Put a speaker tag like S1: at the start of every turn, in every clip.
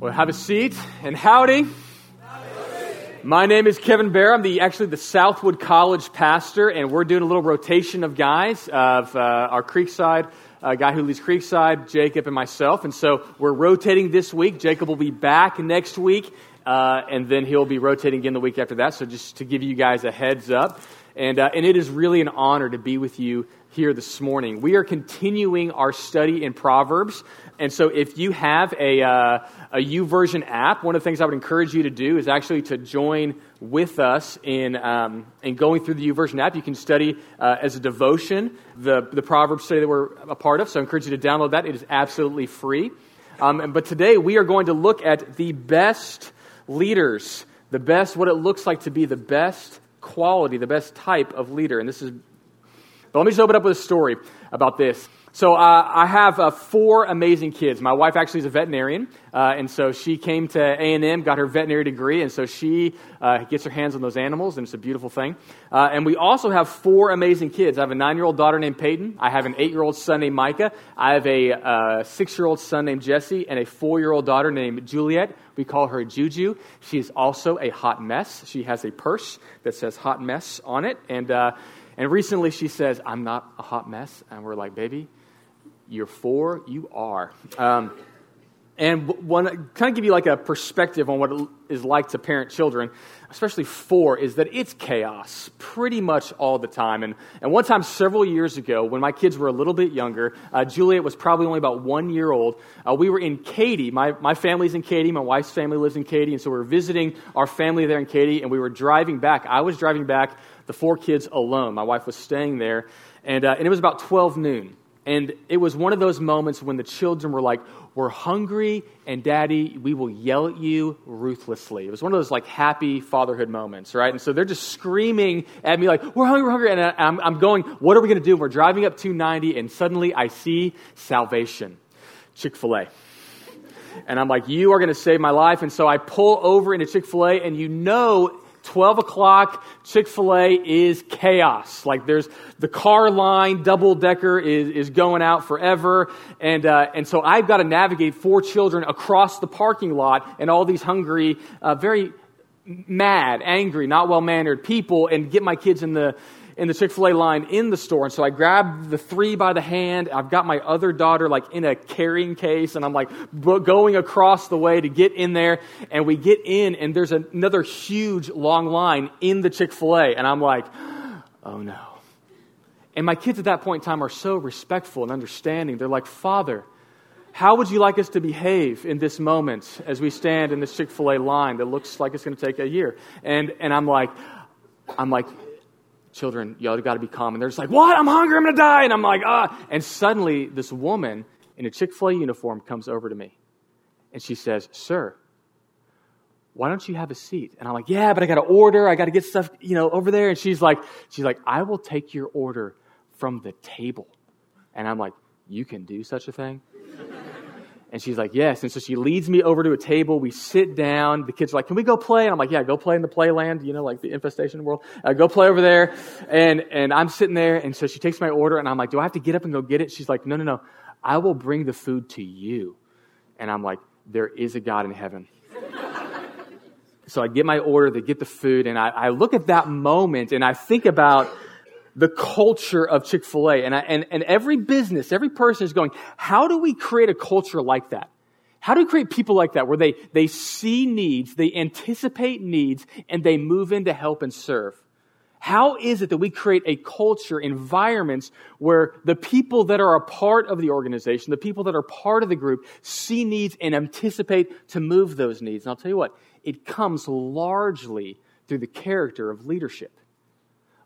S1: Well, have a seat and howdy. My name is Kevin Barra. I'm the actually the Southwood College pastor, and we're doing a little rotation of guys of uh, our Creekside uh, guy who leads Creekside, Jacob, and myself. And so we're rotating this week. Jacob will be back next week, uh, and then he'll be rotating again the week after that. So just to give you guys a heads up, and uh, and it is really an honor to be with you here this morning. We are continuing our study in Proverbs. And so if you have a, uh, a YouVersion app, one of the things I would encourage you to do is actually to join with us in, um, in going through the YouVersion app. You can study uh, as a devotion the, the Proverbs study that we're a part of. So I encourage you to download that. It is absolutely free. Um, but today we are going to look at the best leaders, the best, what it looks like to be the best quality, the best type of leader. And this is but let me just open up with a story about this. So uh, I have uh, four amazing kids. My wife actually is a veterinarian, uh, and so she came to A and M, got her veterinary degree, and so she uh, gets her hands on those animals, and it's a beautiful thing. Uh, and we also have four amazing kids. I have a nine-year-old daughter named Peyton. I have an eight-year-old son named Micah. I have a uh, six-year-old son named Jesse, and a four-year-old daughter named Juliet. We call her Juju. She is also a hot mess. She has a purse that says "hot mess" on it, and and recently she says, I'm not a hot mess. And we're like, baby, you're four, you are. Um, and one kind of give you like a perspective on what it is like to parent children, especially four, is that it's chaos pretty much all the time. And, and one time, several years ago, when my kids were a little bit younger, uh, Juliet was probably only about one year old. Uh, we were in Katy. My, my family's in Katy. My wife's family lives in Katy. And so we were visiting our family there in Katy, and we were driving back. I was driving back the four kids alone. My wife was staying there, and, uh, and it was about 12 noon. And it was one of those moments when the children were like, We're hungry, and daddy, we will yell at you ruthlessly. It was one of those like happy fatherhood moments, right? And so they're just screaming at me, like, We're hungry, we're hungry. And I'm, I'm going, What are we going to do? We're driving up 290, and suddenly I see salvation Chick fil A. And I'm like, You are going to save my life. And so I pull over into Chick fil A, and you know 12 o'clock, Chick fil A is chaos. Like there's the car line, double decker is, is going out forever. And, uh, and so I've got to navigate four children across the parking lot and all these hungry, uh, very mad, angry, not well mannered people and get my kids in the, in the Chick fil A line in the store. And so I grab the three by the hand. I've got my other daughter like in a carrying case, and I'm like going across the way to get in there. And we get in, and there's another huge long line in the Chick fil A. And I'm like, oh no. And my kids at that point in time are so respectful and understanding. They're like, Father, how would you like us to behave in this moment as we stand in this Chick fil A line that looks like it's going to take a year? And, and I'm like, I'm like, children, y'all got to be calm. And they're just like, what? I'm hungry. I'm going to die. And I'm like, ah. And suddenly, this woman in a Chick fil A uniform comes over to me. And she says, Sir, why don't you have a seat? And I'm like, yeah, but I got to order. I got to get stuff, you know, over there. And she's like, she's like, I will take your order from the table. And I'm like, you can do such a thing? And she's like, yes. And so she leads me over to a table. We sit down. The kids are like, can we go play? And I'm like, yeah, go play in the playland, you know, like the infestation world. Uh, go play over there. And, and I'm sitting there. And so she takes my order and I'm like, do I have to get up and go get it? She's like, no, no, no. I will bring the food to you. And I'm like, there is a God in heaven. so I get my order, they get the food, and I, I look at that moment and I think about the culture of Chick fil A. And, and, and every business, every person is going, how do we create a culture like that? How do we create people like that where they, they see needs, they anticipate needs, and they move in to help and serve? How is it that we create a culture, environments where the people that are a part of the organization, the people that are part of the group, see needs and anticipate to move those needs? And I'll tell you what, it comes largely through the character of leadership.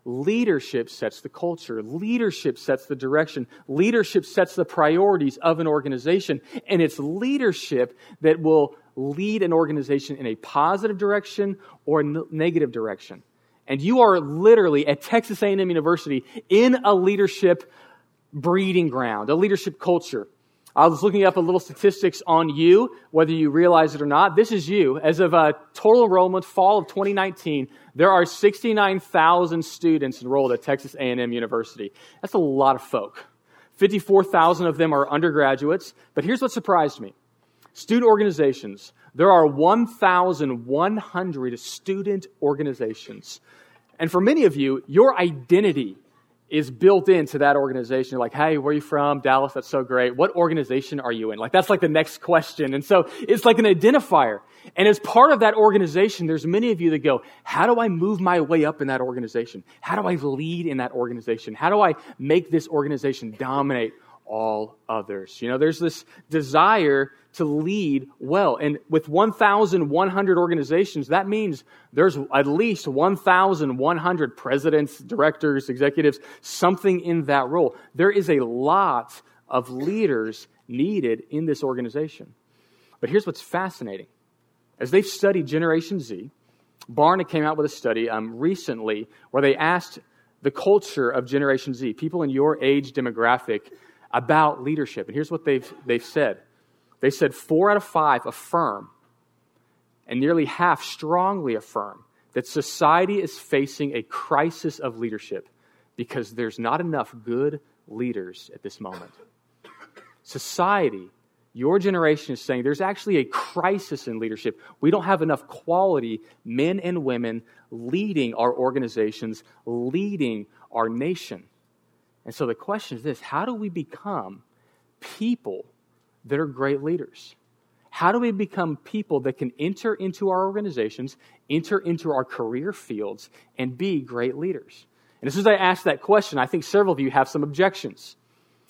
S1: Leadership sets the culture. Leadership sets the direction. Leadership sets the priorities of an organization. And it's leadership that will lead an organization in a positive direction or a negative direction. And you are literally at Texas A&M University in a leadership breeding ground, a leadership culture. I was looking up a little statistics on you, whether you realize it or not. This is you. As of uh, total enrollment, fall of 2019, there are 69,000 students enrolled at Texas A&M University. That's a lot of folk. 54,000 of them are undergraduates. But here's what surprised me. Student organizations. There are 1,100 student organizations. And for many of you, your identity is built into that organization. Like, hey, where are you from? Dallas, that's so great. What organization are you in? Like, that's like the next question. And so it's like an identifier. And as part of that organization, there's many of you that go, how do I move my way up in that organization? How do I lead in that organization? How do I make this organization dominate all others. You know, there's this desire to lead well. And with 1,100 organizations, that means there's at least 1,100 presidents, directors, executives, something in that role. There is a lot of leaders needed in this organization. But here's what's fascinating. As they've studied Generation Z, Barna came out with a study um, recently where they asked the culture of Generation Z, people in your age demographic, about leadership. And here's what they've, they've said they said four out of five affirm, and nearly half strongly affirm, that society is facing a crisis of leadership because there's not enough good leaders at this moment. Society, your generation is saying there's actually a crisis in leadership. We don't have enough quality men and women leading our organizations, leading our nation. And so the question is this how do we become people that are great leaders? How do we become people that can enter into our organizations, enter into our career fields, and be great leaders? And as soon as I ask that question, I think several of you have some objections.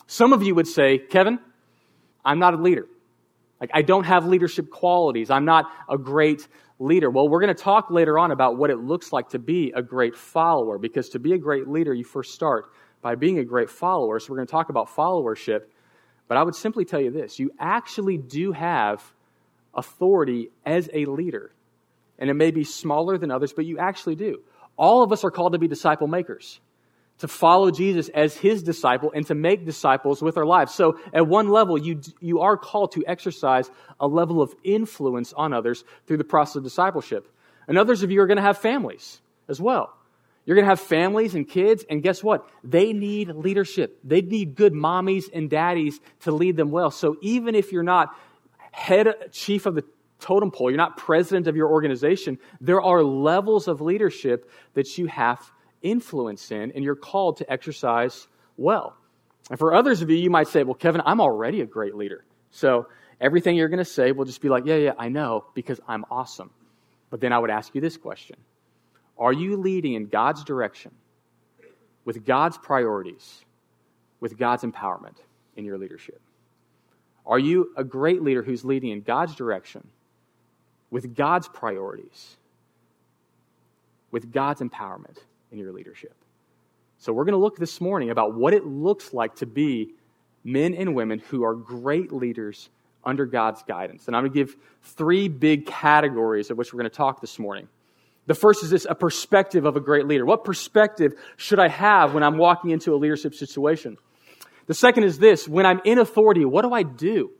S1: Some of you would say, Kevin, I'm not a leader. Like, I don't have leadership qualities. I'm not a great leader. Well, we're going to talk later on about what it looks like to be a great follower, because to be a great leader, you first start by being a great follower. So we're going to talk about followership. But I would simply tell you this you actually do have authority as a leader. And it may be smaller than others, but you actually do. All of us are called to be disciple makers, to follow Jesus as his disciple and to make disciples with our lives. So, at one level, you, you are called to exercise a level of influence on others through the process of discipleship. And others of you are going to have families as well. You're going to have families and kids, and guess what? They need leadership. They need good mommies and daddies to lead them well. So even if you're not head chief of the totem pole, you're not president of your organization, there are levels of leadership that you have influence in, and you're called to exercise well. And for others of you, you might say, Well, Kevin, I'm already a great leader. So everything you're going to say will just be like, Yeah, yeah, I know, because I'm awesome. But then I would ask you this question are you leading in God's direction, with God's priorities, with God's empowerment in your leadership? Are you a great leader who's leading in God's direction, with God's priorities, with God's empowerment in your leadership? So, we're going to look this morning about what it looks like to be men and women who are great leaders under God's guidance. And I'm going to give three big categories of which we're going to talk this morning. The first is this a perspective of a great leader. What perspective should I have when I'm walking into a leadership situation? The second is this when I'm in authority, what do I do?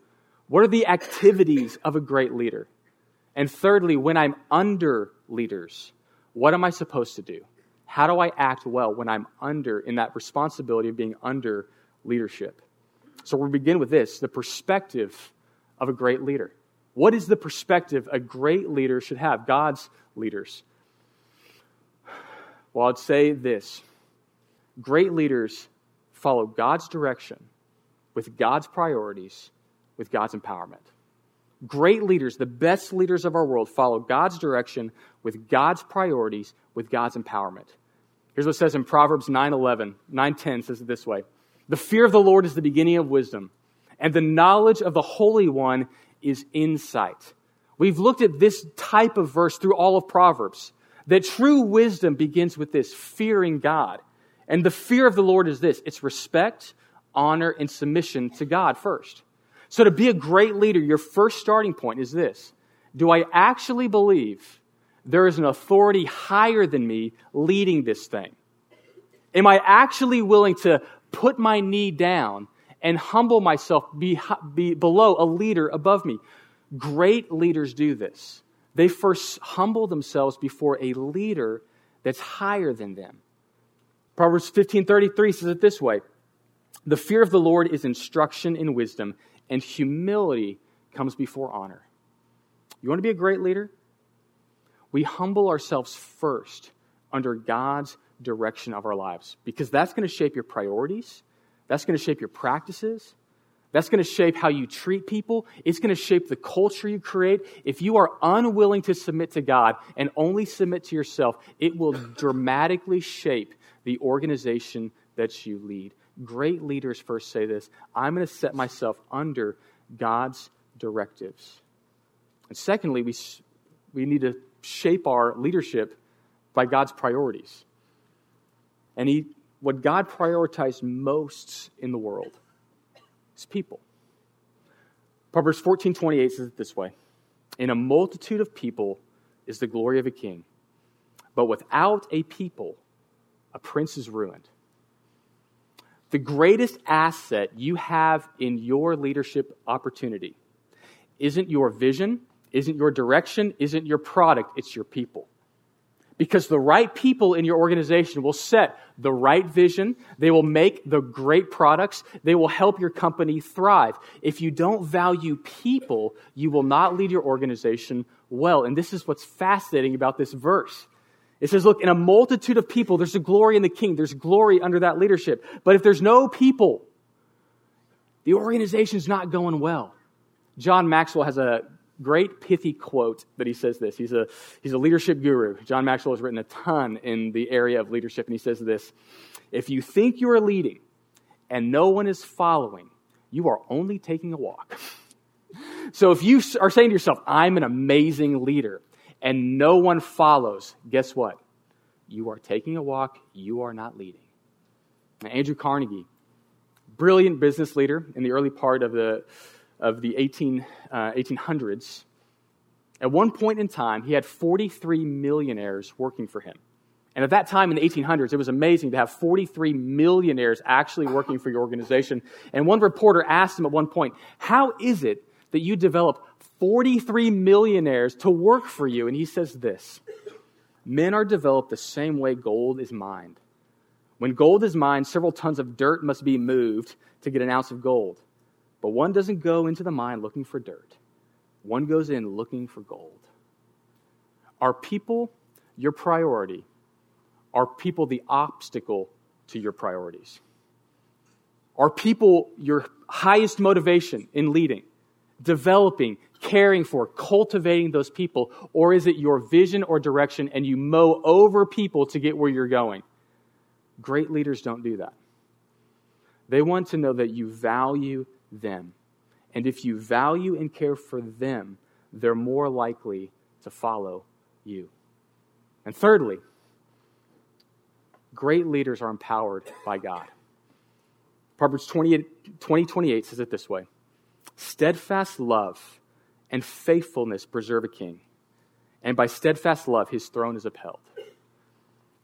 S1: What are the activities of a great leader? And thirdly, when I'm under leaders, what am I supposed to do? How do I act well when I'm under in that responsibility of being under leadership? So we'll begin with this the perspective of a great leader. What is the perspective a great leader should have? God's leaders. Well, I'd say this great leaders follow God's direction with God's priorities, with God's empowerment. Great leaders, the best leaders of our world, follow God's direction with God's priorities, with God's empowerment. Here's what it says in Proverbs 9:11, 9:10 says it this way: "The fear of the Lord is the beginning of wisdom, and the knowledge of the Holy One is insight." We've looked at this type of verse through all of Proverbs. That true wisdom begins with this fearing God. And the fear of the Lord is this it's respect, honor, and submission to God first. So, to be a great leader, your first starting point is this Do I actually believe there is an authority higher than me leading this thing? Am I actually willing to put my knee down and humble myself be, be below a leader above me? Great leaders do this they first humble themselves before a leader that's higher than them. Proverbs 15:33 says it this way: "The fear of the Lord is instruction in wisdom, and humility comes before honor. You want to be a great leader? We humble ourselves first under God's direction of our lives because that's going to shape your priorities, that's going to shape your practices, that's going to shape how you treat people. It's going to shape the culture you create. If you are unwilling to submit to God and only submit to yourself, it will dramatically shape the organization that you lead. Great leaders first say this I'm going to set myself under God's directives. And secondly, we, we need to shape our leadership by God's priorities. And he, what God prioritized most in the world is people. Proverbs 14 28 says it this way In a multitude of people is the glory of a king, but without a people, a prince is ruined. The greatest asset you have in your leadership opportunity isn't your vision, isn't your direction, isn't your product, it's your people. Because the right people in your organization will set the right vision. They will make the great products. They will help your company thrive. If you don't value people, you will not lead your organization well. And this is what's fascinating about this verse. It says, look, in a multitude of people, there's a glory in the king. There's glory under that leadership. But if there's no people, the organization's not going well. John Maxwell has a great pithy quote that he says this. He's a, he's a leadership guru. John Maxwell has written a ton in the area of leadership, and he says this If you think you are leading and no one is following, you are only taking a walk. so if you are saying to yourself, I'm an amazing leader, and no one follows, guess what? You are taking a walk, you are not leading. Now, Andrew Carnegie, brilliant business leader in the early part of the of the 18, uh, 1800s, at one point in time, he had 43 millionaires working for him. And at that time in the 1800s, it was amazing to have 43 millionaires actually working for your organization. And one reporter asked him at one point, How is it that you develop 43 millionaires to work for you? And he says this Men are developed the same way gold is mined. When gold is mined, several tons of dirt must be moved to get an ounce of gold. But one doesn't go into the mine looking for dirt, one goes in looking for gold. Are people your priority? Are people the obstacle to your priorities? Are people your highest motivation in leading, developing, caring for, cultivating those people? Or is it your vision or direction and you mow over people to get where you're going? Great leaders don't do that. They want to know that you value them. And if you value and care for them, they're more likely to follow you. And thirdly, great leaders are empowered by God. Proverbs 20, 20 28 says it this way Steadfast love and faithfulness preserve a king, and by steadfast love his throne is upheld.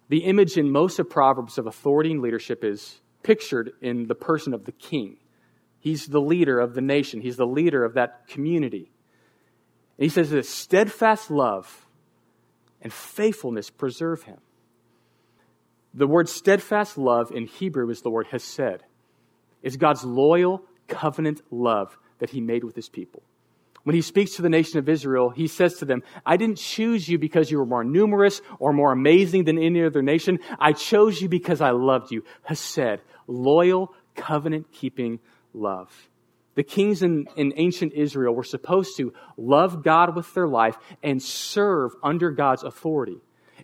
S1: The image in most of Proverbs of authority and leadership is pictured in the person of the king. He's the leader of the nation, he's the leader of that community. And he says this steadfast love and faithfulness preserve him. The word steadfast love in Hebrew is the word hesed. It's God's loyal covenant love that he made with his people. When he speaks to the nation of Israel, he says to them, I didn't choose you because you were more numerous or more amazing than any other nation. I chose you because I loved you. Hesed, loyal, covenant keeping love. The kings in, in ancient Israel were supposed to love God with their life and serve under God's authority.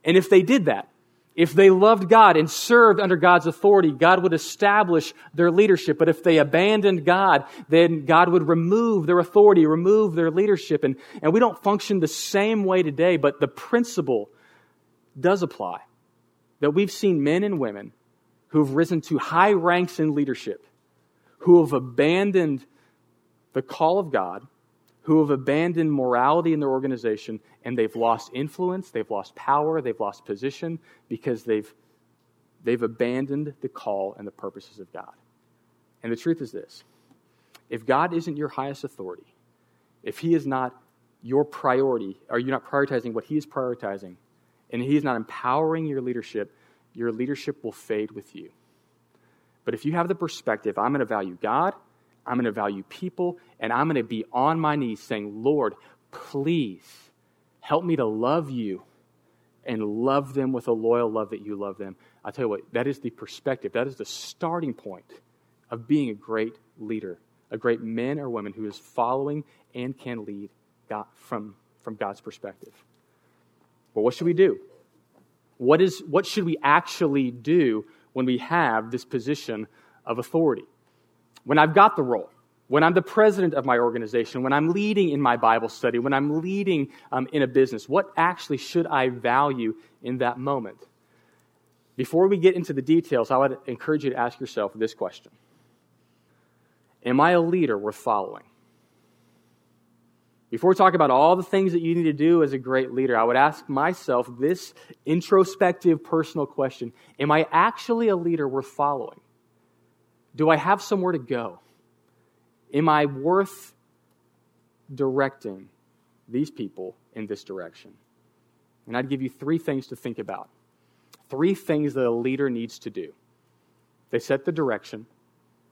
S1: And if they did that, if they loved God and served under God's authority, God would establish their leadership. But if they abandoned God, then God would remove their authority, remove their leadership. And, and we don't function the same way today, but the principle does apply. That we've seen men and women who've risen to high ranks in leadership who have abandoned the call of God, who have abandoned morality in their organization, and they've lost influence, they've lost power, they've lost position because they've, they've abandoned the call and the purposes of God. And the truth is this if God isn't your highest authority, if He is not your priority, or you're not prioritizing what He is prioritizing, and He is not empowering your leadership, your leadership will fade with you. But if you have the perspective, I'm going to value God I'm going to value people, and I'm going to be on my knees saying, Lord, please help me to love you and love them with a loyal love that you love them. I tell you what, that is the perspective, that is the starting point of being a great leader, a great man or woman who is following and can lead God from, from God's perspective. Well, what should we do? What, is, what should we actually do when we have this position of authority? When I've got the role, when I'm the president of my organization, when I'm leading in my Bible study, when I'm leading um, in a business, what actually should I value in that moment? Before we get into the details, I would encourage you to ask yourself this question Am I a leader worth following? Before we talk about all the things that you need to do as a great leader, I would ask myself this introspective personal question Am I actually a leader worth following? Do I have somewhere to go? Am I worth directing these people in this direction? And I'd give you three things to think about. Three things that a leader needs to do they set the direction,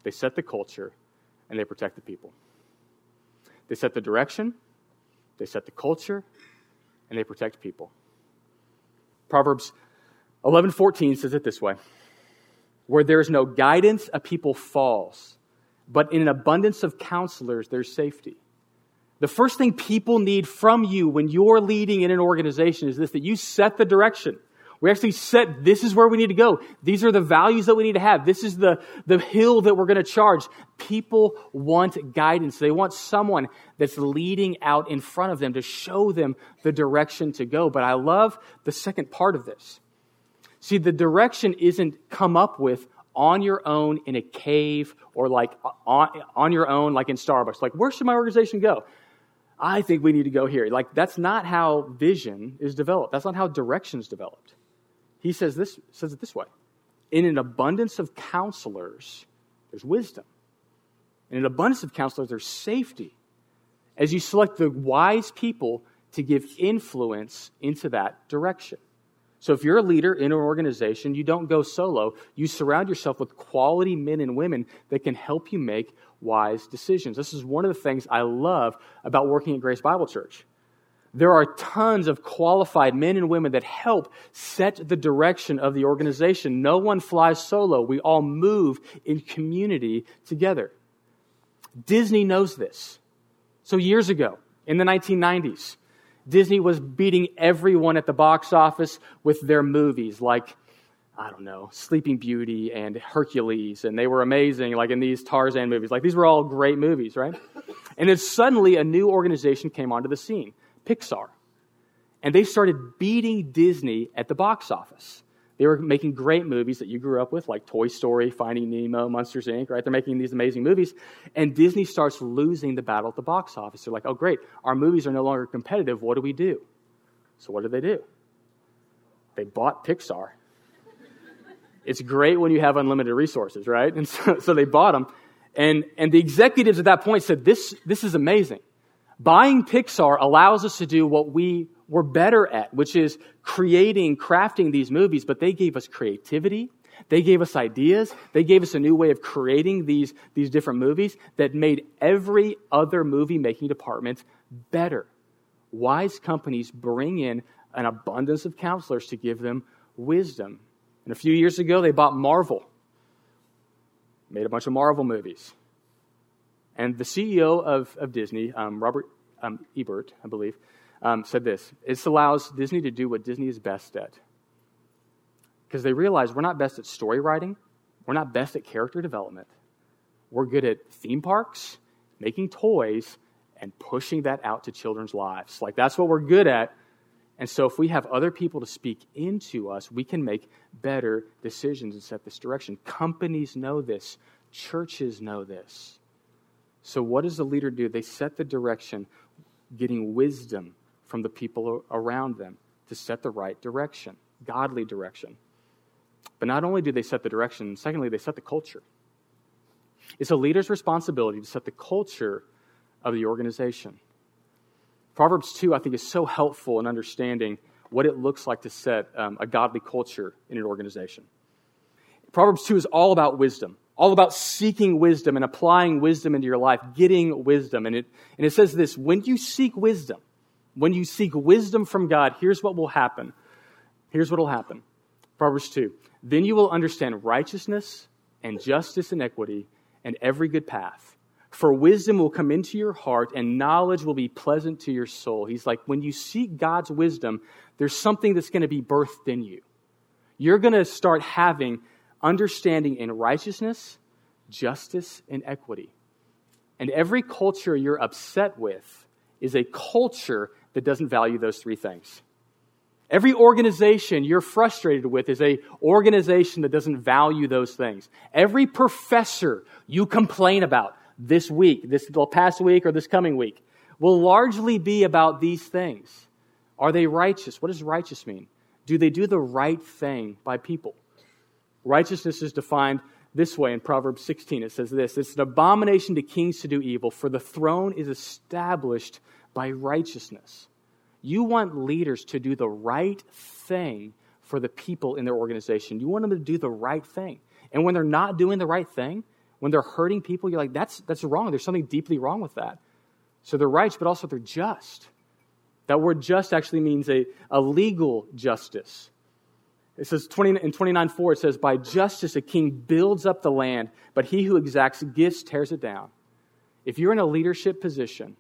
S1: they set the culture, and they protect the people. They set the direction, they set the culture, and they protect people. Proverbs 11:14 says it this way: Where there is no guidance, a people falls, but in an abundance of counselors there's safety. The first thing people need from you when you're leading in an organization is this that you set the direction. We actually set this is where we need to go. These are the values that we need to have. This is the, the hill that we're going to charge. People want guidance. They want someone that's leading out in front of them to show them the direction to go. But I love the second part of this. See, the direction isn't come up with on your own in a cave or like on, on your own, like in Starbucks. Like, where should my organization go? I think we need to go here. Like, that's not how vision is developed. That's not how direction is developed. He says this says it this way. In an abundance of counselors, there's wisdom. In an abundance of counselors, there's safety. As you select the wise people to give influence into that direction. So if you're a leader in an organization, you don't go solo. You surround yourself with quality men and women that can help you make wise decisions. This is one of the things I love about working at Grace Bible Church. There are tons of qualified men and women that help set the direction of the organization. No one flies solo. We all move in community together. Disney knows this. So years ago, in the 1990s, Disney was beating everyone at the box office with their movies like, I don't know, Sleeping Beauty and Hercules, and they were amazing, like in these Tarzan movies. Like these were all great movies, right? And then suddenly a new organization came onto the scene. Pixar. And they started beating Disney at the box office. They were making great movies that you grew up with, like Toy Story, Finding Nemo, Monsters Inc., right? They're making these amazing movies. And Disney starts losing the battle at the box office. They're like, oh, great, our movies are no longer competitive. What do we do? So, what did they do? They bought Pixar. it's great when you have unlimited resources, right? And so, so they bought them. And, and the executives at that point said, this, this is amazing. Buying Pixar allows us to do what we were better at, which is creating, crafting these movies, but they gave us creativity. They gave us ideas. They gave us a new way of creating these, these different movies that made every other movie making department better. Wise companies bring in an abundance of counselors to give them wisdom. And a few years ago, they bought Marvel, made a bunch of Marvel movies. And the CEO of, of Disney, um, Robert um, Ebert, I believe, um, said this This allows Disney to do what Disney is best at. Because they realize we're not best at story writing, we're not best at character development. We're good at theme parks, making toys, and pushing that out to children's lives. Like, that's what we're good at. And so, if we have other people to speak into us, we can make better decisions and set this direction. Companies know this, churches know this. So, what does the leader do? They set the direction, getting wisdom from the people around them to set the right direction, godly direction. But not only do they set the direction, secondly, they set the culture. It's a leader's responsibility to set the culture of the organization. Proverbs 2, I think, is so helpful in understanding what it looks like to set um, a godly culture in an organization. Proverbs 2 is all about wisdom. All about seeking wisdom and applying wisdom into your life, getting wisdom. And it, and it says this when you seek wisdom, when you seek wisdom from God, here's what will happen. Here's what will happen. Proverbs 2. Then you will understand righteousness and justice and equity and every good path. For wisdom will come into your heart and knowledge will be pleasant to your soul. He's like, when you seek God's wisdom, there's something that's going to be birthed in you. You're going to start having understanding in righteousness, justice, and equity. And every culture you're upset with is a culture that doesn't value those three things. Every organization you're frustrated with is a organization that doesn't value those things. Every professor you complain about this week, this past week or this coming week will largely be about these things. Are they righteous? What does righteous mean? Do they do the right thing by people? Righteousness is defined this way in Proverbs 16. It says this It's an abomination to kings to do evil, for the throne is established by righteousness. You want leaders to do the right thing for the people in their organization. You want them to do the right thing. And when they're not doing the right thing, when they're hurting people, you're like, that's, that's wrong. There's something deeply wrong with that. So they're righteous, but also they're just. That word just actually means a, a legal justice. It says 20, in 29 4, it says, By justice a king builds up the land, but he who exacts gifts tears it down. If you're in a leadership position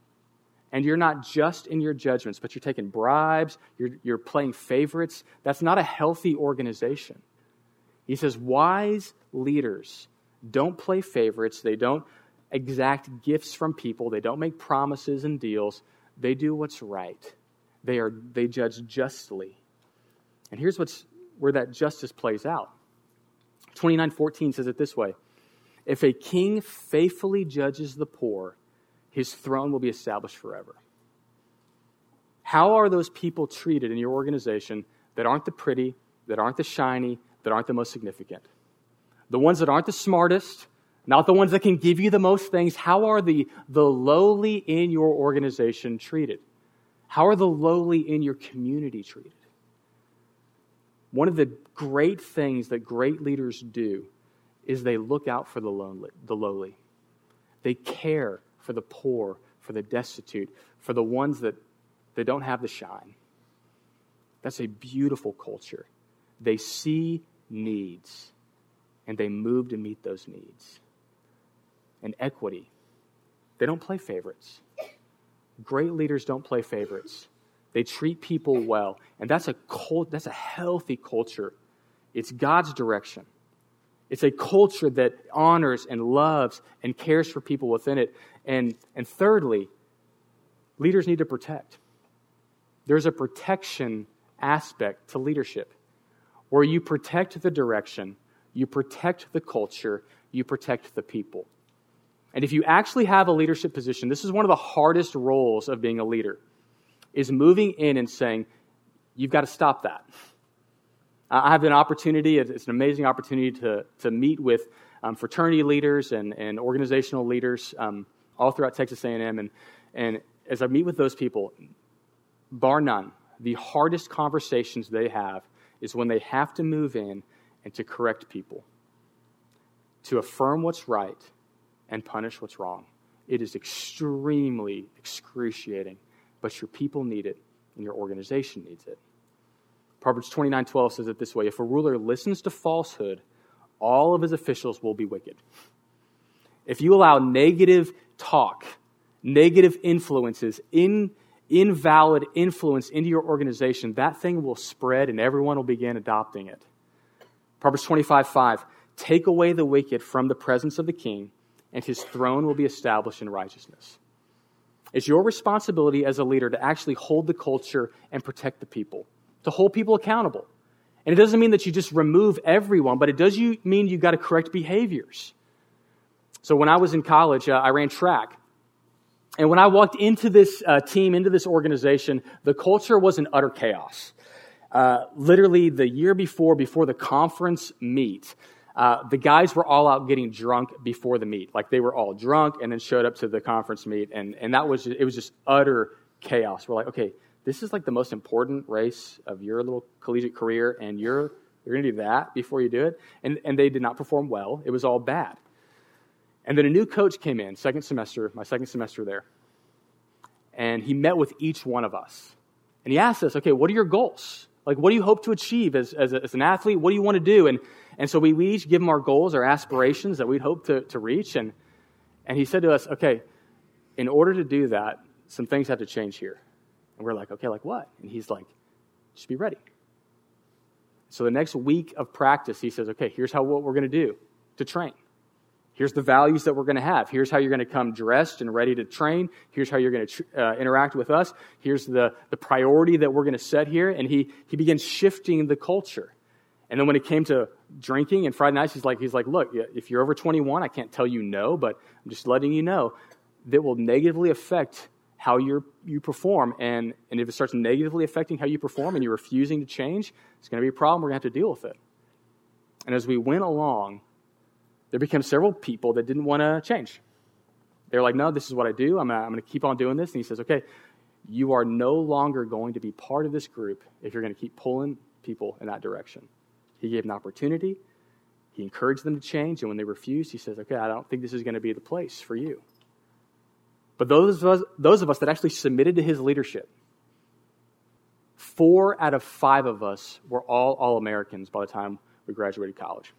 S1: and you're not just in your judgments, but you're taking bribes, you're, you're playing favorites, that's not a healthy organization. He says, Wise leaders don't play favorites, they don't exact gifts from people, they don't make promises and deals, they do what's right. They, are, they judge justly. And here's what's where that justice plays out. 29:14 says it this way: If a king faithfully judges the poor, his throne will be established forever. How are those people treated in your organization that aren't the pretty, that aren't the shiny, that aren't the most significant? The ones that aren't the smartest, not the ones that can give you the most things. How are the, the lowly in your organization treated? How are the lowly in your community treated? One of the great things that great leaders do is they look out for the, lonely, the lowly. They care for the poor, for the destitute, for the ones that, that don't have the shine. That's a beautiful culture. They see needs and they move to meet those needs. And equity, they don't play favorites. Great leaders don't play favorites. They treat people well. And that's a cult, that's a healthy culture. It's God's direction. It's a culture that honors and loves and cares for people within it. And, and thirdly, leaders need to protect. There's a protection aspect to leadership where you protect the direction, you protect the culture, you protect the people. And if you actually have a leadership position, this is one of the hardest roles of being a leader is moving in and saying, you've got to stop that. I have an opportunity, it's an amazing opportunity to, to meet with um, fraternity leaders and, and organizational leaders um, all throughout Texas A&M. And, and as I meet with those people, bar none, the hardest conversations they have is when they have to move in and to correct people, to affirm what's right and punish what's wrong. It is extremely excruciating but your people need it and your organization needs it. Proverbs 29:12 says it this way, if a ruler listens to falsehood, all of his officials will be wicked. If you allow negative talk, negative influences, in, invalid influence into your organization, that thing will spread and everyone will begin adopting it. Proverbs 25 5. Take away the wicked from the presence of the king, and his throne will be established in righteousness. It's your responsibility as a leader to actually hold the culture and protect the people, to hold people accountable. And it doesn't mean that you just remove everyone, but it does you mean you've got to correct behaviors. So when I was in college, uh, I ran track. And when I walked into this uh, team, into this organization, the culture was in utter chaos. Uh, literally, the year before, before the conference meet, uh, the guys were all out getting drunk before the meet. Like they were all drunk and then showed up to the conference meet. And, and that was, just, it was just utter chaos. We're like, okay, this is like the most important race of your little collegiate career and you're, you're going to do that before you do it. And, and they did not perform well. It was all bad. And then a new coach came in, second semester, my second semester there. And he met with each one of us. And he asked us, okay, what are your goals? Like, what do you hope to achieve as, as, a, as an athlete? What do you want to do? And, and so we, we each give him our goals, our aspirations that we'd hope to, to reach. And, and he said to us, okay, in order to do that, some things have to change here. And we're like, okay, like what? And he's like, just be ready. So the next week of practice, he says, okay, here's how what we're going to do to train. Here's the values that we're going to have. Here's how you're going to come dressed and ready to train. Here's how you're going to uh, interact with us. Here's the, the priority that we're going to set here. And he, he begins shifting the culture. And then when it came to drinking and Friday nights, he's like, he's like, look, if you're over 21, I can't tell you no, but I'm just letting you know that will negatively affect how you you perform. And, and if it starts negatively affecting how you perform and you're refusing to change, it's going to be a problem. We're going to have to deal with it. And as we went along, there became several people that didn't want to change. They're like, no, this is what I do. I'm, I'm going to keep on doing this. And he says, okay, you are no longer going to be part of this group if you're going to keep pulling people in that direction. He gave an opportunity. He encouraged them to change. And when they refused, he says, okay, I don't think this is going to be the place for you. But those of us, those of us that actually submitted to his leadership, four out of five of us were all all Americans by the time we graduated college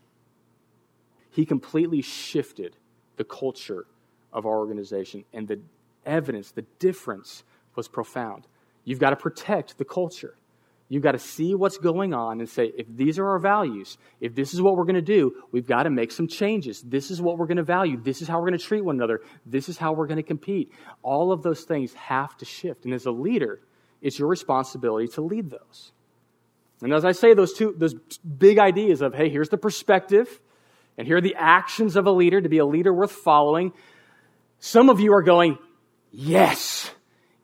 S1: he completely shifted the culture of our organization. And the evidence, the difference was profound. You've got to protect the culture. You've got to see what's going on and say, if these are our values, if this is what we're going to do, we've got to make some changes. This is what we're going to value. This is how we're going to treat one another. This is how we're going to compete. All of those things have to shift. And as a leader, it's your responsibility to lead those. And as I say, those two, those big ideas of, hey, here's the perspective, and here are the actions of a leader to be a leader worth following. Some of you are going, Yes,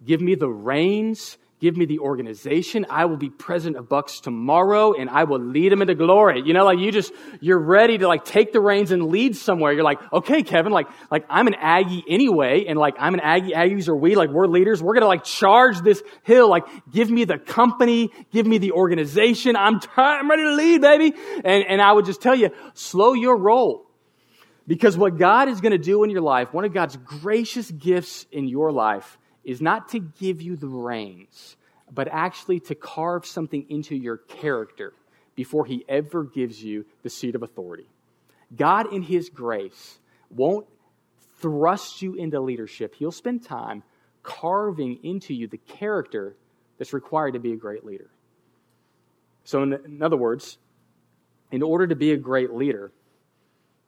S1: give me the reins Give me the organization. I will be president of Bucks tomorrow and I will lead them into glory. You know, like you just, you're ready to like take the reins and lead somewhere. You're like, okay, Kevin, like, like I'm an Aggie anyway. And like I'm an Aggie, Aggies are we, like we're leaders. We're going to like charge this hill. Like give me the company, give me the organization. I'm, t- I'm ready to lead, baby. And, and I would just tell you, slow your roll. Because what God is going to do in your life, one of God's gracious gifts in your life is not to give you the reins, but actually to carve something into your character before he ever gives you the seat of authority. God, in his grace, won't thrust you into leadership. He'll spend time carving into you the character that's required to be a great leader. So, in, in other words, in order to be a great leader,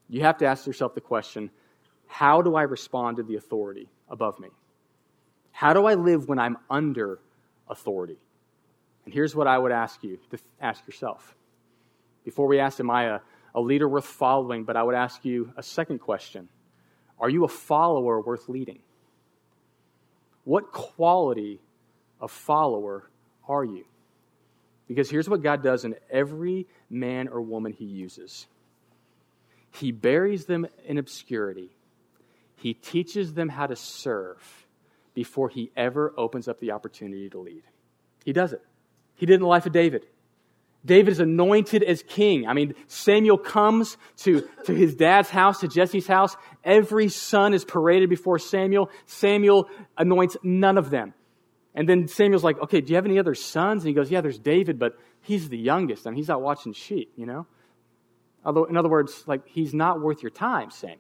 S1: you have to ask yourself the question how do I respond to the authority above me? How do I live when I'm under authority? And here's what I would ask you to ask yourself. Before we ask, Am I a, a leader worth following? But I would ask you a second question Are you a follower worth leading? What quality of follower are you? Because here's what God does in every man or woman he uses He buries them in obscurity, He teaches them how to serve before he ever opens up the opportunity to lead. He does it. He did in the life of David. David is anointed as king. I mean, Samuel comes to, to his dad's house, to Jesse's house. Every son is paraded before Samuel. Samuel anoints none of them. And then Samuel's like, okay, do you have any other sons? And he goes, yeah, there's David, but he's the youngest and he's out watching sheep, you know? Although, in other words, like, he's not worth your time, Samuel.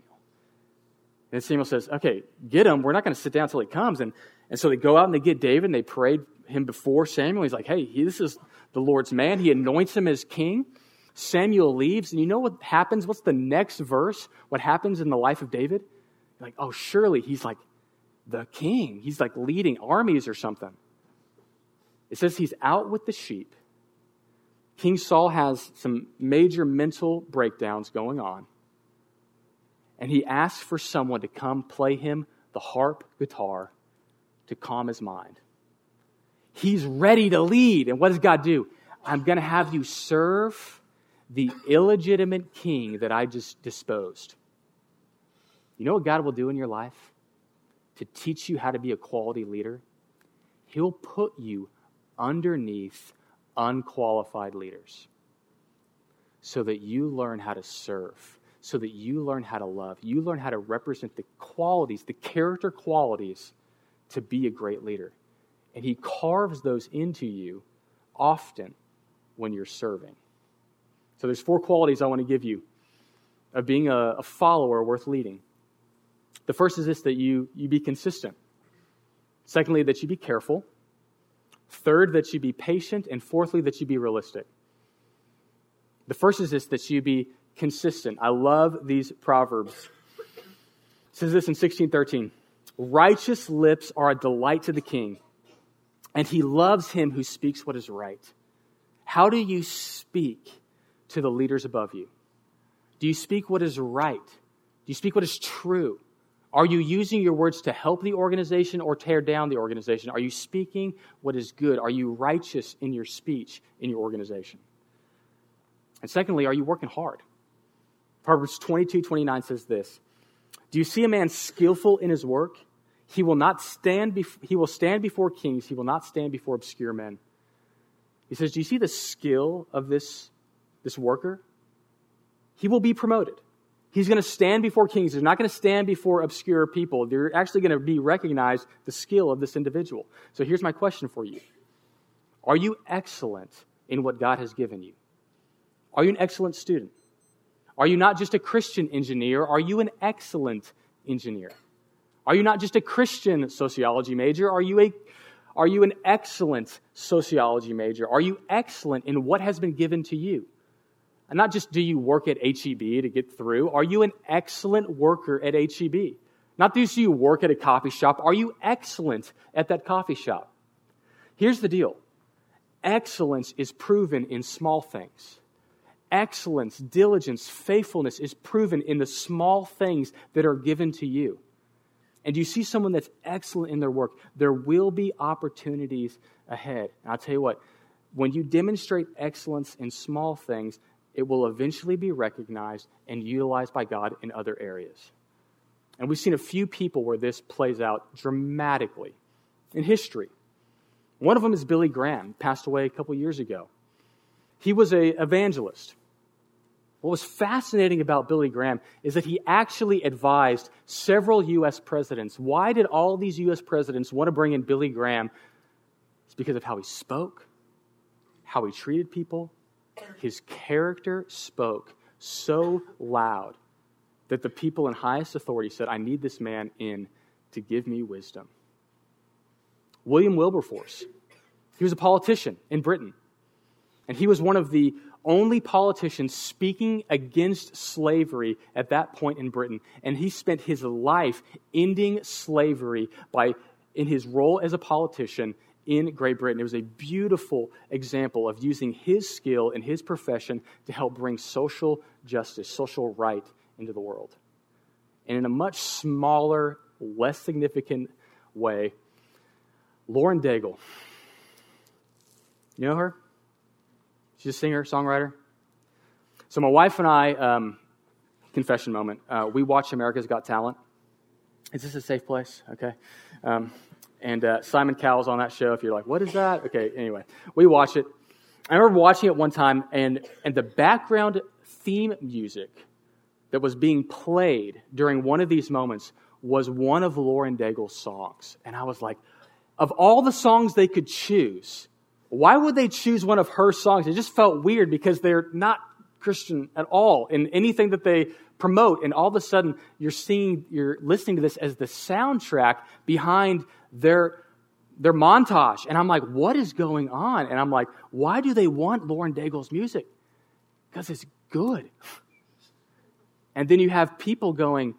S1: And Samuel says, okay, get him. We're not going to sit down until he comes. And, and so they go out and they get David and they parade him before Samuel. He's like, hey, he, this is the Lord's man. He anoints him as king. Samuel leaves. And you know what happens? What's the next verse? What happens in the life of David? Like, oh, surely he's like the king. He's like leading armies or something. It says he's out with the sheep. King Saul has some major mental breakdowns going on and he asks for someone to come play him the harp guitar to calm his mind. He's ready to lead. And what does God do? I'm going to have you serve the illegitimate king that I just disposed. You know what God will do in your life? To teach you how to be a quality leader? He'll put you underneath unqualified leaders so that you learn how to serve so that you learn how to love. You learn how to represent the qualities, the character qualities to be a great leader. And He carves those into you often when you're serving. So there's four qualities I want to give you of being a, a follower worth leading. The first is this that you, you be consistent. Secondly, that you be careful. Third, that you be patient. And fourthly, that you be realistic. The first is this that you be consistent. I love these proverbs. It says this in 1613 Righteous lips are a delight to the king, and he loves him who speaks what is right. How do you speak to the leaders above you? Do you speak what is right? Do you speak what is true? Are you using your words to help the organization or tear down the organization? Are you speaking what is good? Are you righteous in your speech in your organization? And secondly, are you working hard? Proverbs 22 29 says this Do you see a man skillful in his work? He will not stand bef- he will stand before kings, he will not stand before obscure men. He says, Do you see the skill of this, this worker? He will be promoted. He's going to stand before kings. He's not going to stand before obscure people. They're actually going to be recognized the skill of this individual. So here's my question for you Are you excellent in what God has given you? Are you an excellent student? Are you not just a Christian engineer? Are you an excellent engineer? Are you not just a Christian sociology major? Are you, a, are you an excellent sociology major? Are you excellent in what has been given to you? And not just do you work at HEB to get through, are you an excellent worker at HEB? Not just do you work at a coffee shop, are you excellent at that coffee shop? Here's the deal excellence is proven in small things. Excellence, diligence, faithfulness is proven in the small things that are given to you. And you see someone that's excellent in their work, there will be opportunities ahead. And I'll tell you what, when you demonstrate excellence in small things, it will eventually be recognized and utilized by God in other areas. And we've seen a few people where this plays out dramatically in history. One of them is Billy Graham, passed away a couple years ago. He was an evangelist. What was fascinating about Billy Graham is that he actually advised several U.S. presidents. Why did all these U.S. presidents want to bring in Billy Graham? It's because of how he spoke, how he treated people, his character spoke so loud that the people in highest authority said, I need this man in to give me wisdom. William Wilberforce, he was a politician in Britain. And he was one of the only politicians speaking against slavery at that point in Britain. And he spent his life ending slavery by, in his role as a politician, in Great Britain. It was a beautiful example of using his skill and his profession to help bring social justice, social right into the world. And in a much smaller, less significant way, Lauren Daigle. You know her? She's a singer, songwriter. So my wife and I, um, confession moment, uh, we watch America's Got Talent. Is this a safe place? Okay. Um, and uh, Simon Cowell's on that show. If you're like, what is that? Okay, anyway, we watch it. I remember watching it one time, and, and the background theme music that was being played during one of these moments was one of Lauren Daigle's songs. And I was like, of all the songs they could choose, why would they choose one of her songs? It just felt weird because they're not Christian at all in anything that they promote. And all of a sudden, you're seeing, you're listening to this as the soundtrack behind their their montage. And I'm like, what is going on? And I'm like, why do they want Lauren Daigle's music? Because it's good. And then you have people going,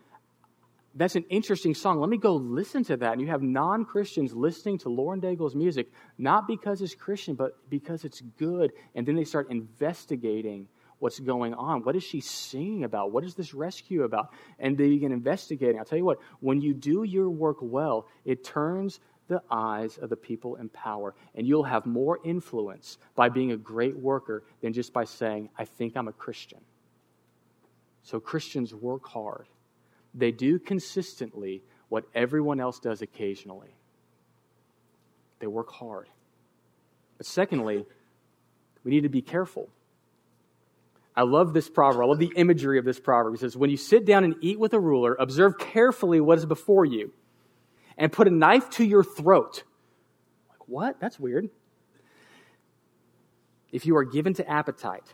S1: that's an interesting song. Let me go listen to that. And you have non Christians listening to Lauren Daigle's music, not because it's Christian, but because it's good. And then they start investigating what's going on. What is she singing about? What is this rescue about? And they begin investigating. I'll tell you what, when you do your work well, it turns the eyes of the people in power. And you'll have more influence by being a great worker than just by saying, I think I'm a Christian. So Christians work hard. They do consistently what everyone else does occasionally. They work hard. But secondly, we need to be careful I love this proverb. I love the imagery of this proverb. It says, When you sit down and eat with a ruler, observe carefully what is before you, and put a knife to your throat. Like, what? That's weird. If you are given to appetite,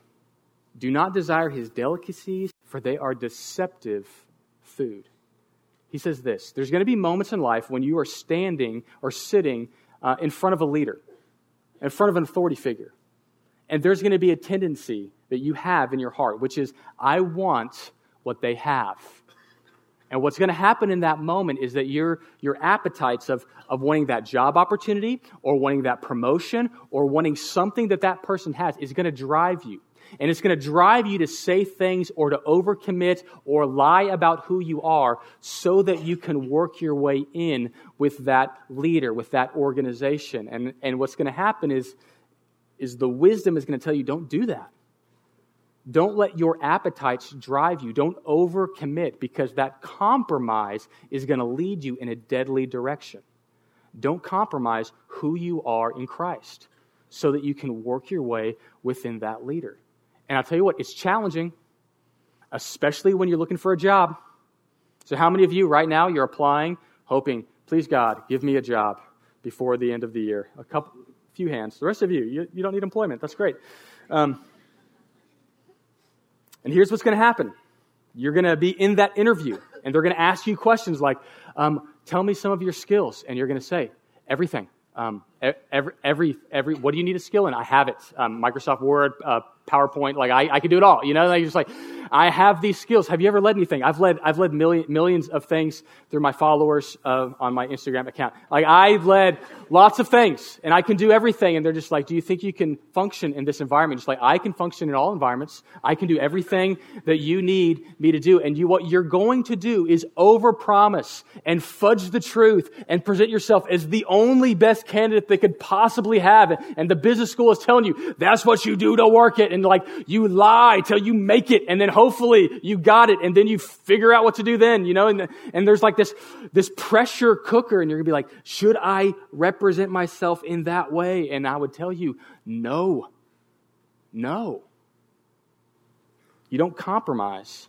S1: do not desire his delicacies, for they are deceptive food. He says this There's going to be moments in life when you are standing or sitting uh, in front of a leader, in front of an authority figure. And there's going to be a tendency that you have in your heart, which is, I want what they have. And what's going to happen in that moment is that your, your appetites of, of wanting that job opportunity or wanting that promotion or wanting something that that person has is going to drive you. And it's going to drive you to say things or to overcommit or lie about who you are so that you can work your way in with that leader, with that organization. And, and what's going to happen is, is the wisdom is going to tell you don't do that. Don't let your appetites drive you. Don't overcommit because that compromise is going to lead you in a deadly direction. Don't compromise who you are in Christ so that you can work your way within that leader. And I'll tell you what, it's challenging, especially when you're looking for a job. So, how many of you right now you're applying, hoping, please God, give me a job before the end of the year? A couple, few hands. The rest of you, you, you don't need employment. That's great. Um, and here's what's going to happen you're going to be in that interview, and they're going to ask you questions like, um, Tell me some of your skills. And you're going to say, Everything. Um, every, every, every, what do you need a skill in? I have it. Um, Microsoft Word, uh, PowerPoint, like I, I can do it all. You know, like, just like, I have these skills. Have you ever led anything? I've led, I've led million, millions of things through my followers uh, on my Instagram account. Like I've led lots of things and I can do everything. And they're just like, do you think you can function in this environment? Just like I can function in all environments. I can do everything that you need me to do. And you, what you're going to do is overpromise and fudge the truth and present yourself as the only best candidate they could possibly have. And the business school is telling you that's what you do to work it. And like you lie till you make it. And then hopefully you got it and then you figure out what to do then, you know, and, and there's like this, this pressure cooker and you're gonna be like, should I represent myself in that way? And I would tell you, no, no. You don't compromise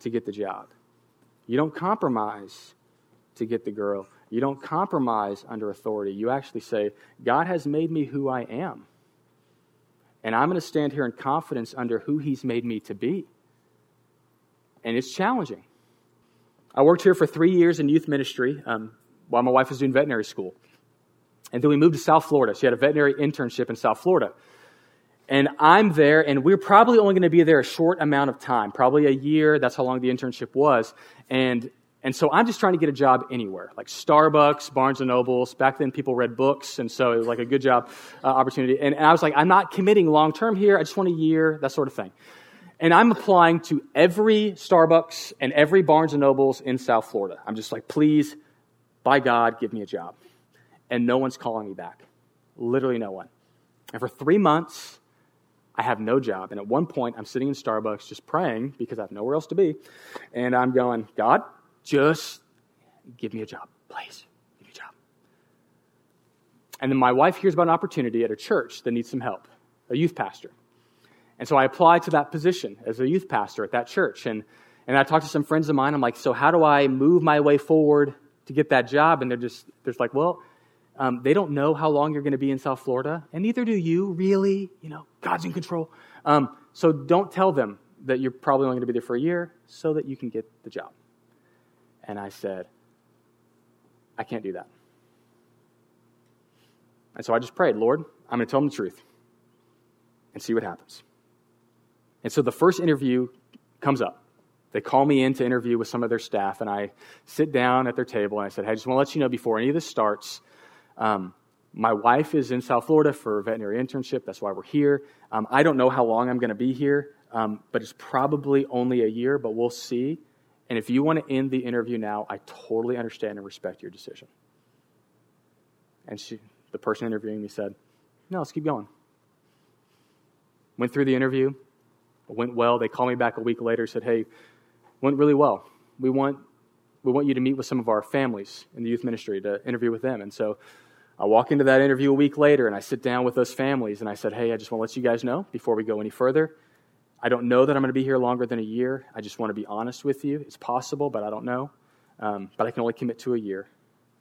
S1: to get the job. You don't compromise to get the girl. You don't compromise under authority. You actually say, God has made me who I am. And I'm going to stand here in confidence under who He's made me to be. And it's challenging. I worked here for three years in youth ministry um, while my wife was doing veterinary school. And then we moved to South Florida. She had a veterinary internship in South Florida. And I'm there, and we're probably only going to be there a short amount of time, probably a year. That's how long the internship was. And and so I'm just trying to get a job anywhere, like Starbucks, Barnes and Nobles. Back then, people read books, and so it was like a good job uh, opportunity. And, and I was like, I'm not committing long term here. I just want a year, that sort of thing. And I'm applying to every Starbucks and every Barnes and Nobles in South Florida. I'm just like, please, by God, give me a job. And no one's calling me back. Literally no one. And for three months, I have no job. And at one point, I'm sitting in Starbucks just praying because I have nowhere else to be. And I'm going, God, just give me a job, please. Give me a job. And then my wife hears about an opportunity at a church that needs some help, a youth pastor. And so I applied to that position as a youth pastor at that church. And, and I talked to some friends of mine. I'm like, so how do I move my way forward to get that job? And they're just, they're just like, well, um, they don't know how long you're going to be in South Florida, and neither do you, really. You know, God's in control. Um, so don't tell them that you're probably only going to be there for a year so that you can get the job. And I said, I can't do that. And so I just prayed, Lord, I'm going to tell them the truth and see what happens. And so the first interview comes up. They call me in to interview with some of their staff, and I sit down at their table and I said, Hey, I just want to let you know before any of this starts, um, my wife is in South Florida for a veterinary internship. That's why we're here. Um, I don't know how long I'm going to be here, um, but it's probably only a year, but we'll see. And if you want to end the interview now, I totally understand and respect your decision. And she, the person interviewing me said, No, let's keep going. Went through the interview, went well. They called me back a week later, said, Hey, went really well. We want, we want you to meet with some of our families in the youth ministry to interview with them. And so I walk into that interview a week later and I sit down with those families and I said, Hey, I just want to let you guys know before we go any further I don't know that I'm going to be here longer than a year. I just want to be honest with you. It's possible, but I don't know. Um, but I can only commit to a year.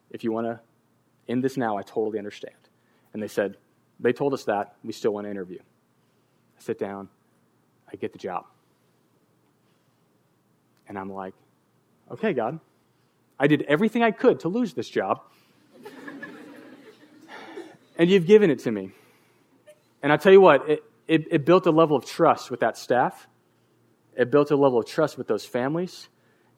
S1: If you want to end this now, I totally understand. And they said, they told us that. We still want to interview. I sit down. I get the job. And I'm like, okay, God, I did everything I could to lose this job. and you've given it to me. And I tell you what, it, it, it, built a level of trust with that staff. It built a level of trust with those families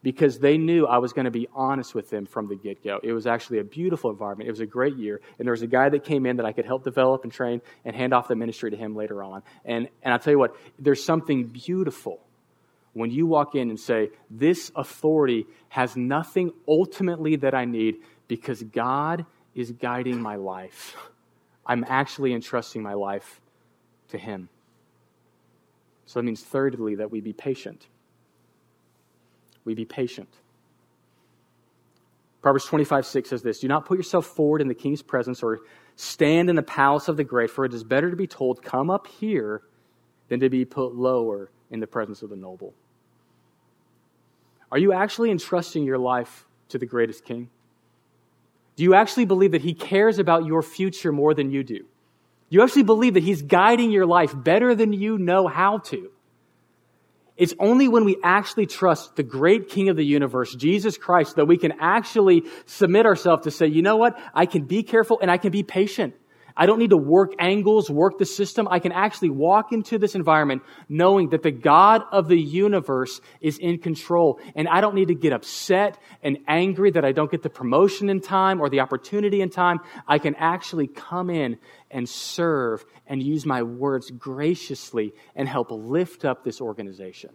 S1: because they knew I was going to be honest with them from the get go. It was actually a beautiful environment. It was a great year. And there was a guy that came in that I could help develop and train and hand off the ministry to him later on. And, and I'll tell you what, there's something beautiful when you walk in and say, This authority has nothing ultimately that I need because God is guiding my life. I'm actually entrusting my life to Him. So that means, thirdly, that we be patient. We be patient. Proverbs 25, 6 says this Do not put yourself forward in the king's presence or stand in the palace of the great, for it is better to be told, Come up here, than to be put lower in the presence of the noble. Are you actually entrusting your life to the greatest king? Do you actually believe that he cares about your future more than you do? You actually believe that He's guiding your life better than you know how to. It's only when we actually trust the great King of the universe, Jesus Christ, that we can actually submit ourselves to say, you know what? I can be careful and I can be patient. I don't need to work angles, work the system. I can actually walk into this environment knowing that the God of the universe is in control. And I don't need to get upset and angry that I don't get the promotion in time or the opportunity in time. I can actually come in and serve and use my words graciously and help lift up this organization.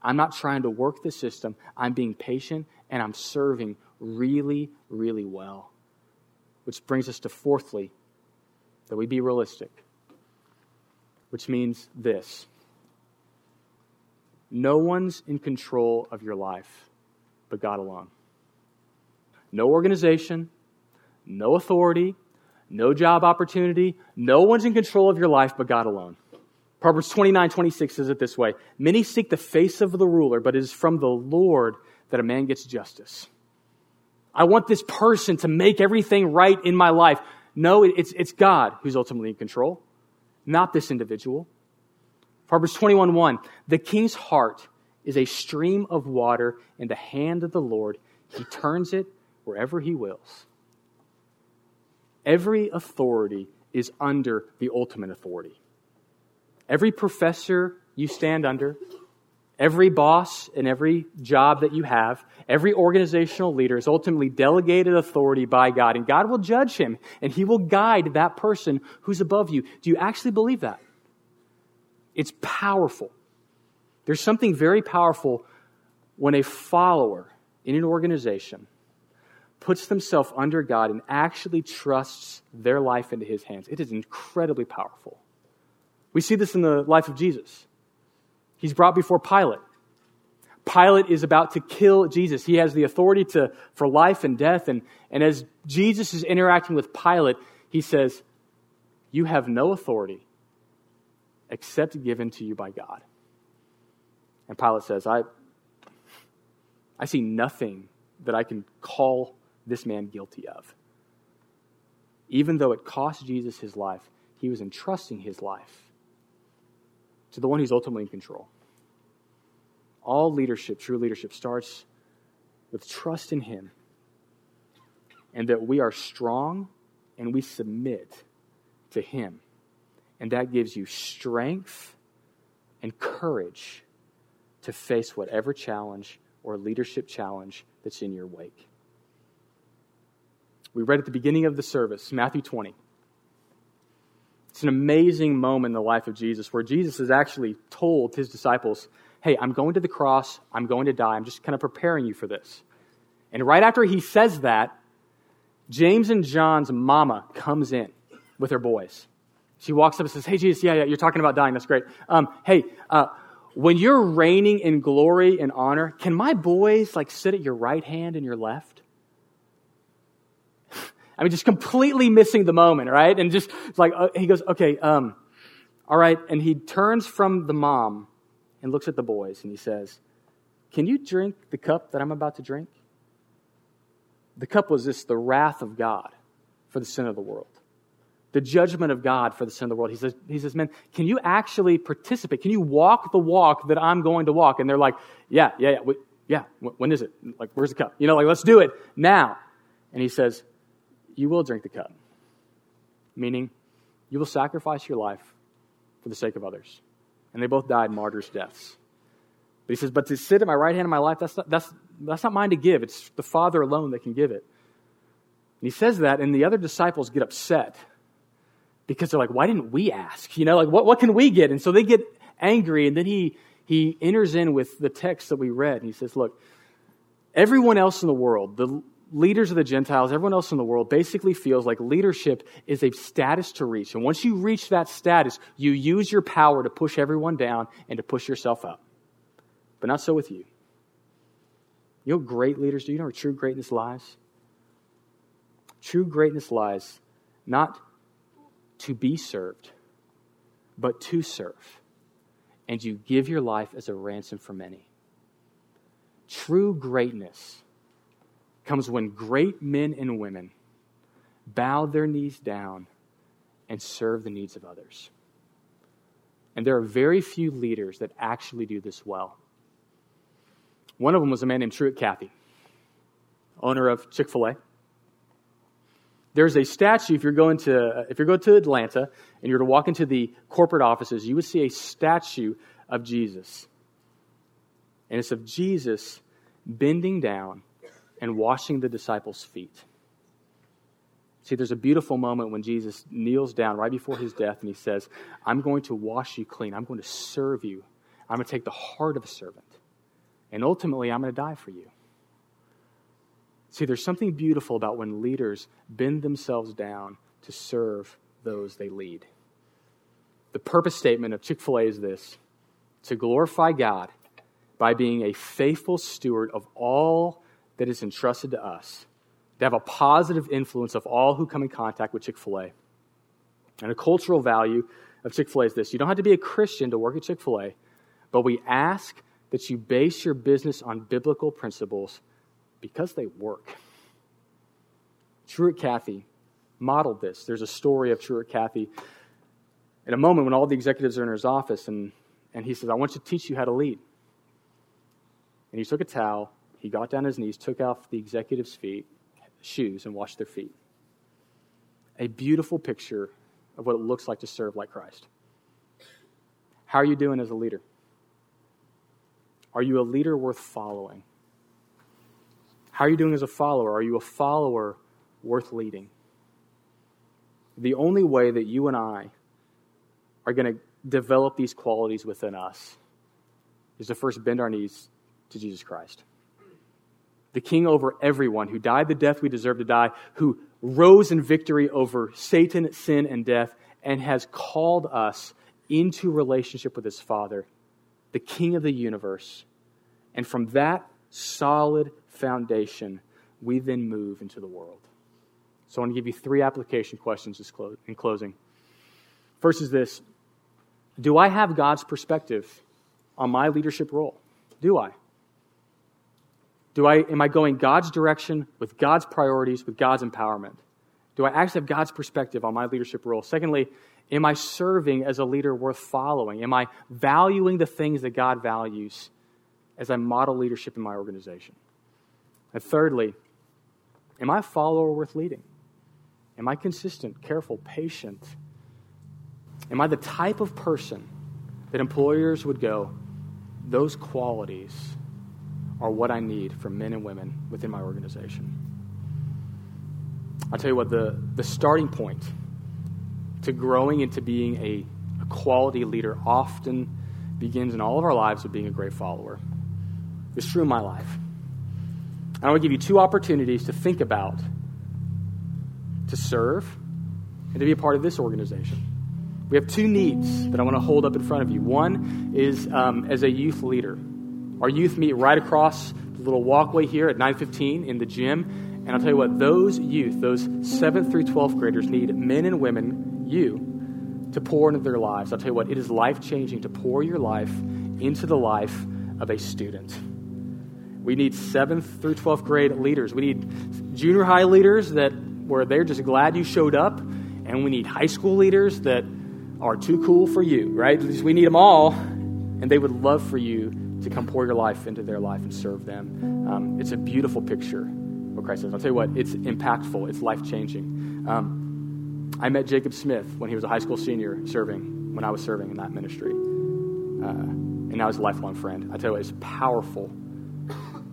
S1: I'm not trying to work the system. I'm being patient and I'm serving really, really well. Which brings us to fourthly, that we be realistic, which means this no one's in control of your life but God alone. No organization, no authority, no job opportunity, no one's in control of your life but God alone. Proverbs 29 26 says it this way Many seek the face of the ruler, but it is from the Lord that a man gets justice. I want this person to make everything right in my life. No, it's, it's God who's ultimately in control, not this individual. Proverbs 21 1 The king's heart is a stream of water in the hand of the Lord. He turns it wherever he wills. Every authority is under the ultimate authority. Every professor you stand under, Every boss and every job that you have, every organizational leader is ultimately delegated authority by God, and God will judge him, and he will guide that person who's above you. Do you actually believe that? It's powerful. There's something very powerful when a follower in an organization puts themselves under God and actually trusts their life into his hands. It is incredibly powerful. We see this in the life of Jesus. He's brought before Pilate. Pilate is about to kill Jesus. He has the authority to, for life and death. And, and as Jesus is interacting with Pilate, he says, You have no authority except given to you by God. And Pilate says, I, I see nothing that I can call this man guilty of. Even though it cost Jesus his life, he was entrusting his life to the one who's ultimately in control. All leadership, true leadership, starts with trust in Him and that we are strong and we submit to Him. And that gives you strength and courage to face whatever challenge or leadership challenge that's in your wake. We read at the beginning of the service, Matthew 20. It's an amazing moment in the life of Jesus where Jesus has actually told his disciples, Hey, I'm going to the cross. I'm going to die. I'm just kind of preparing you for this. And right after he says that, James and John's mama comes in with her boys. She walks up and says, Hey, Jesus, yeah, yeah, you're talking about dying. That's great. Um, hey, uh, when you're reigning in glory and honor, can my boys like sit at your right hand and your left? I mean, just completely missing the moment, right? And just like, uh, he goes, okay, um, all right. And he turns from the mom and looks at the boys and he says, Can you drink the cup that I'm about to drink? The cup was this the wrath of God for the sin of the world, the judgment of God for the sin of the world. He says, he says, Man, can you actually participate? Can you walk the walk that I'm going to walk? And they're like, Yeah, yeah, yeah. Yeah, when is it? Like, where's the cup? You know, like, let's do it now. And he says, You will drink the cup. Meaning, you will sacrifice your life for the sake of others. And they both died martyrs' deaths. But he says, But to sit at my right hand in my life, that's not, that's, that's not mine to give. It's the Father alone that can give it. And he says that, and the other disciples get upset because they're like, Why didn't we ask? You know, like, what, what can we get? And so they get angry, and then he, he enters in with the text that we read, and he says, Look, everyone else in the world, the leaders of the Gentiles, everyone else in the world, basically feels like leadership is a status to reach. And once you reach that status, you use your power to push everyone down and to push yourself up. But not so with you. You know great leaders do? You know where true greatness lies? True greatness lies not to be served, but to serve. And you give your life as a ransom for many. True greatness comes when great men and women bow their knees down and serve the needs of others. And there are very few leaders that actually do this well. One of them was a man named Truett Cathy, owner of Chick fil A. There's a statue, if you're, going to, uh, if you're going to Atlanta and you're to walk into the corporate offices, you would see a statue of Jesus. And it's of Jesus bending down and washing the disciples' feet. See, there's a beautiful moment when Jesus kneels down right before his death and he says, I'm going to wash you clean. I'm going to serve you. I'm going to take the heart of a servant. And ultimately, I'm going to die for you. See, there's something beautiful about when leaders bend themselves down to serve those they lead. The purpose statement of Chick fil A is this to glorify God by being a faithful steward of all that is entrusted to us, to have a positive influence of all who come in contact with Chick fil A. And a cultural value of Chick fil A is this you don't have to be a Christian to work at Chick fil A, but we ask that you base your business on biblical principles because they work. Truett Cathy modeled this. There's a story of Truett Cathy in a moment when all the executives are in his office, and, and he says, I want to teach you how to lead. And he took a towel he got down on his knees, took off the executive's feet, shoes, and washed their feet. A beautiful picture of what it looks like to serve like Christ. How are you doing as a leader? Are you a leader worth following? How are you doing as a follower? Are you a follower worth leading? The only way that you and I are going to develop these qualities within us is to first bend our knees to Jesus Christ the king over everyone, who died the death we deserve to die, who rose in victory over Satan, sin, and death, and has called us into relationship with his Father, the King of the universe. And from that solid foundation, we then move into the world. So I want to give you three application questions in closing. First is this Do I have God's perspective on my leadership role? Do I? Do I, am I going God's direction with God's priorities, with God's empowerment? Do I actually have God's perspective on my leadership role? Secondly, am I serving as a leader worth following? Am I valuing the things that God values as I model leadership in my organization? And thirdly, am I a follower worth leading? Am I consistent, careful, patient? Am I the type of person that employers would go, those qualities are what I need from men and women within my organization. I'll tell you what, the, the starting point to growing into being a, a quality leader often begins in all of our lives with being a great follower. It's true in my life. I want to give you two opportunities to think about, to serve, and to be a part of this organization. We have two needs that I want to hold up in front of you. One is um, as a youth leader. Our youth meet right across the little walkway here at 915 in the gym. And I'll tell you what, those youth, those 7th through 12th graders need men and women, you, to pour into their lives. I'll tell you what, it is life changing to pour your life into the life of a student. We need 7th through 12th grade leaders. We need junior high leaders that where they're just glad you showed up, and we need high school leaders that are too cool for you, right? We need them all, and they would love for you to come pour your life into their life and serve them. Um, it's a beautiful picture what Christ says. I'll tell you what, it's impactful, it's life changing. Um, I met Jacob Smith when he was a high school senior serving, when I was serving in that ministry. Uh, and now he's a lifelong friend. I tell you what, it's powerful,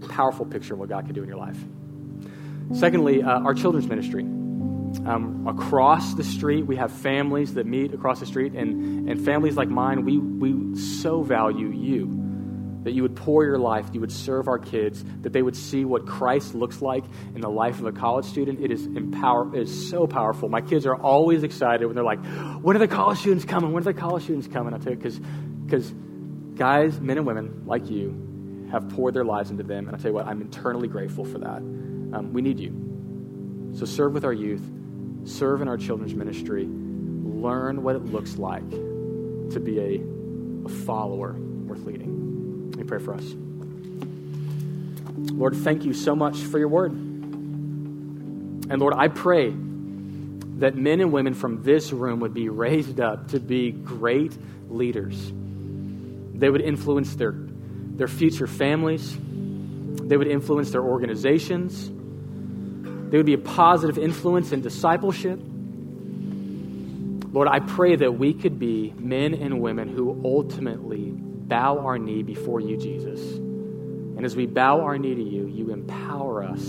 S1: powerful picture of what God can do in your life. Secondly, uh, our children's ministry. Um, across the street, we have families that meet across the street, and, and families like mine, we, we so value you. That you would pour your life, you would serve our kids, that they would see what Christ looks like in the life of a college student. It is empower, it is so powerful. My kids are always excited when they're like, "When are the college students coming? When are the college students coming?" I tell you, because guys, men and women like you, have poured their lives into them, and I tell you what, I'm eternally grateful for that. Um, we need you. So serve with our youth, serve in our children's ministry, learn what it looks like to be a, a follower worth leading. Pray for us. Lord, thank you so much for your word. And Lord, I pray that men and women from this room would be raised up to be great leaders. They would influence their, their future families, they would influence their organizations, they would be a positive influence in discipleship. Lord, I pray that we could be men and women who ultimately bow our knee before you, Jesus. And as we bow our knee to you, you empower us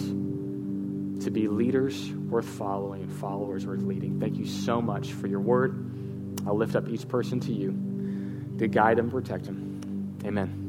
S1: to be leaders worth following and followers worth leading. Thank you so much for your word. I'll lift up each person to you to guide them, protect them. Amen.